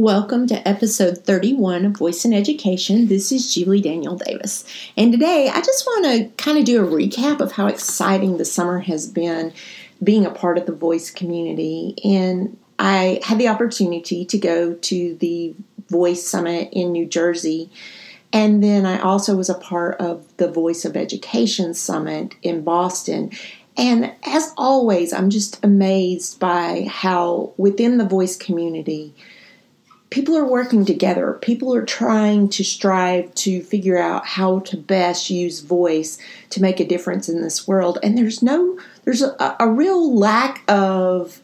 Welcome to episode 31 of Voice in Education. This is Julie Daniel Davis. And today I just want to kind of do a recap of how exciting the summer has been being a part of the voice community. And I had the opportunity to go to the Voice Summit in New Jersey. And then I also was a part of the Voice of Education Summit in Boston. And as always, I'm just amazed by how within the voice community, people are working together. People are trying to strive to figure out how to best use voice to make a difference in this world. And there's no, there's a, a real lack of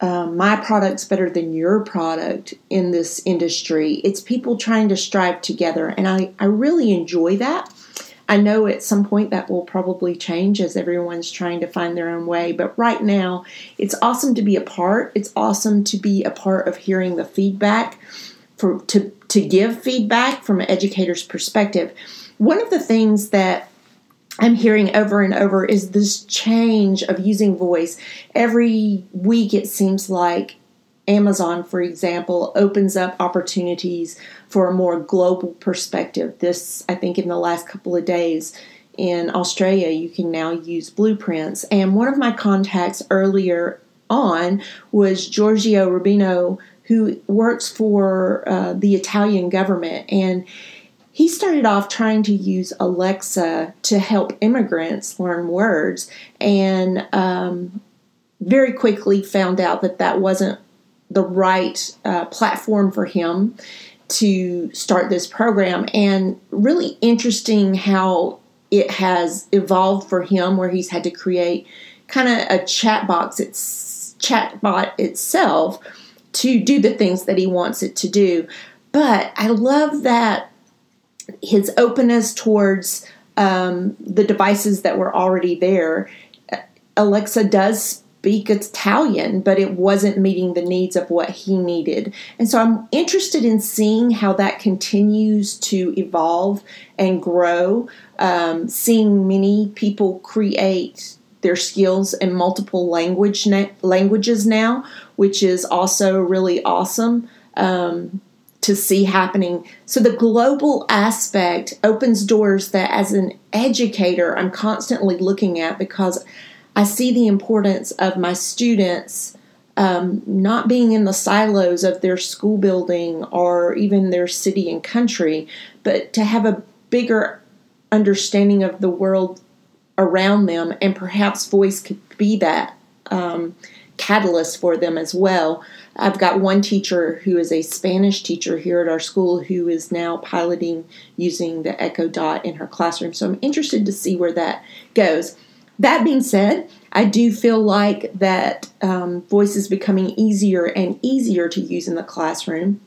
um, my product's better than your product in this industry. It's people trying to strive together. And I, I really enjoy that. I know at some point that will probably change as everyone's trying to find their own way, but right now it's awesome to be a part. It's awesome to be a part of hearing the feedback for to to give feedback from an educator's perspective. One of the things that I'm hearing over and over is this change of using voice. Every week it seems like Amazon, for example, opens up opportunities for a more global perspective. This, I think, in the last couple of days in Australia, you can now use blueprints. And one of my contacts earlier on was Giorgio Rubino, who works for uh, the Italian government. And he started off trying to use Alexa to help immigrants learn words. And um, very quickly found out that that wasn't the right uh, platform for him to start this program. And really interesting how it has evolved for him, where he's had to create kind of a chat box, it's chatbot itself to do the things that he wants it to do. But I love that his openness towards um, the devices that were already there. Alexa does speak Italian, but it wasn't meeting the needs of what he needed. And so I'm interested in seeing how that continues to evolve and grow, um, seeing many people create their skills in multiple language na- languages now, which is also really awesome. Um, to see happening. So, the global aspect opens doors that, as an educator, I'm constantly looking at because I see the importance of my students um, not being in the silos of their school building or even their city and country, but to have a bigger understanding of the world around them, and perhaps voice could be that um, catalyst for them as well. I've got one teacher who is a Spanish teacher here at our school who is now piloting using the Echo Dot in her classroom. So I'm interested to see where that goes. That being said, I do feel like that um, voice is becoming easier and easier to use in the classroom.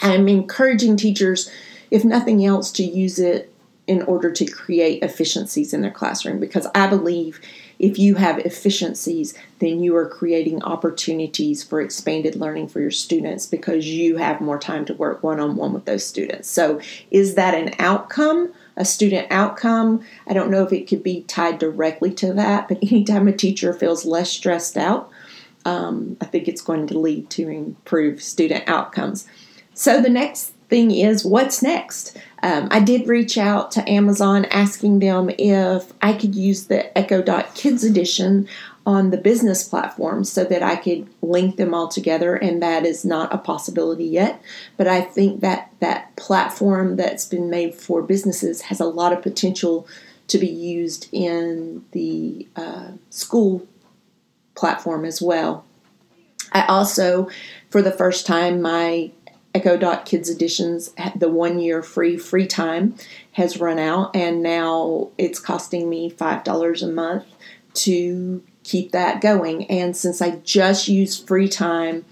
I'm encouraging teachers, if nothing else, to use it in order to create efficiencies in their classroom because I believe if you have efficiencies, then you are creating opportunities for expanded learning for your students because you have more time to work one on one with those students. So, is that an outcome? A student outcome. I don't know if it could be tied directly to that, but anytime a teacher feels less stressed out, um, I think it's going to lead to improved student outcomes. So the next thing is what's next? Um, I did reach out to Amazon asking them if I could use the Echo Dot Kids Edition on the business platform so that I could link them all together, and that is not a possibility yet. But I think that that platform that's been made for businesses has a lot of potential to be used in the uh, school platform as well. I also, for the first time, my Echo Dot Kids Editions, the one year free free time has run out, and now it's costing me $5 a month to keep that going. And since I just use free time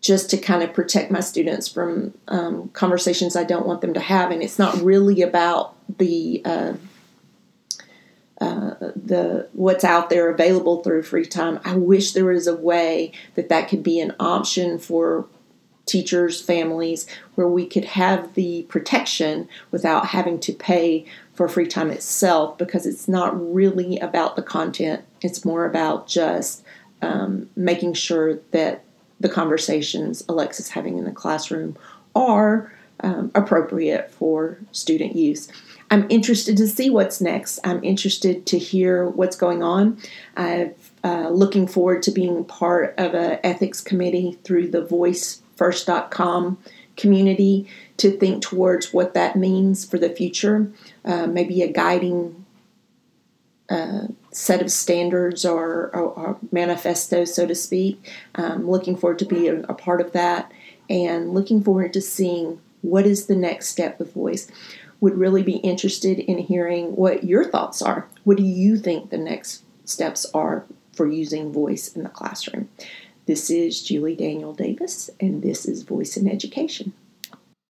just to kind of protect my students from um, conversations I don't want them to have, and it's not really about the uh, uh, the what's out there available through free time. I wish there was a way that that could be an option for teachers, families, where we could have the protection without having to pay for free time itself because it's not really about the content. It's more about just um, making sure that the conversations Alexa's having in the classroom are um, appropriate for student use. I'm interested to see what's next. I'm interested to hear what's going on. I'm uh, looking forward to being part of an ethics committee through the voicefirst.com community to think towards what that means for the future. Uh, maybe a guiding uh, set of standards or, or, or, manifesto, so to speak. Um, looking forward to being a part of that and looking forward to seeing what is the next step with voice. Would really be interested in hearing what your thoughts are. What do you think the next steps are for using voice in the classroom? This is Julie Daniel Davis, and this is Voice in Education.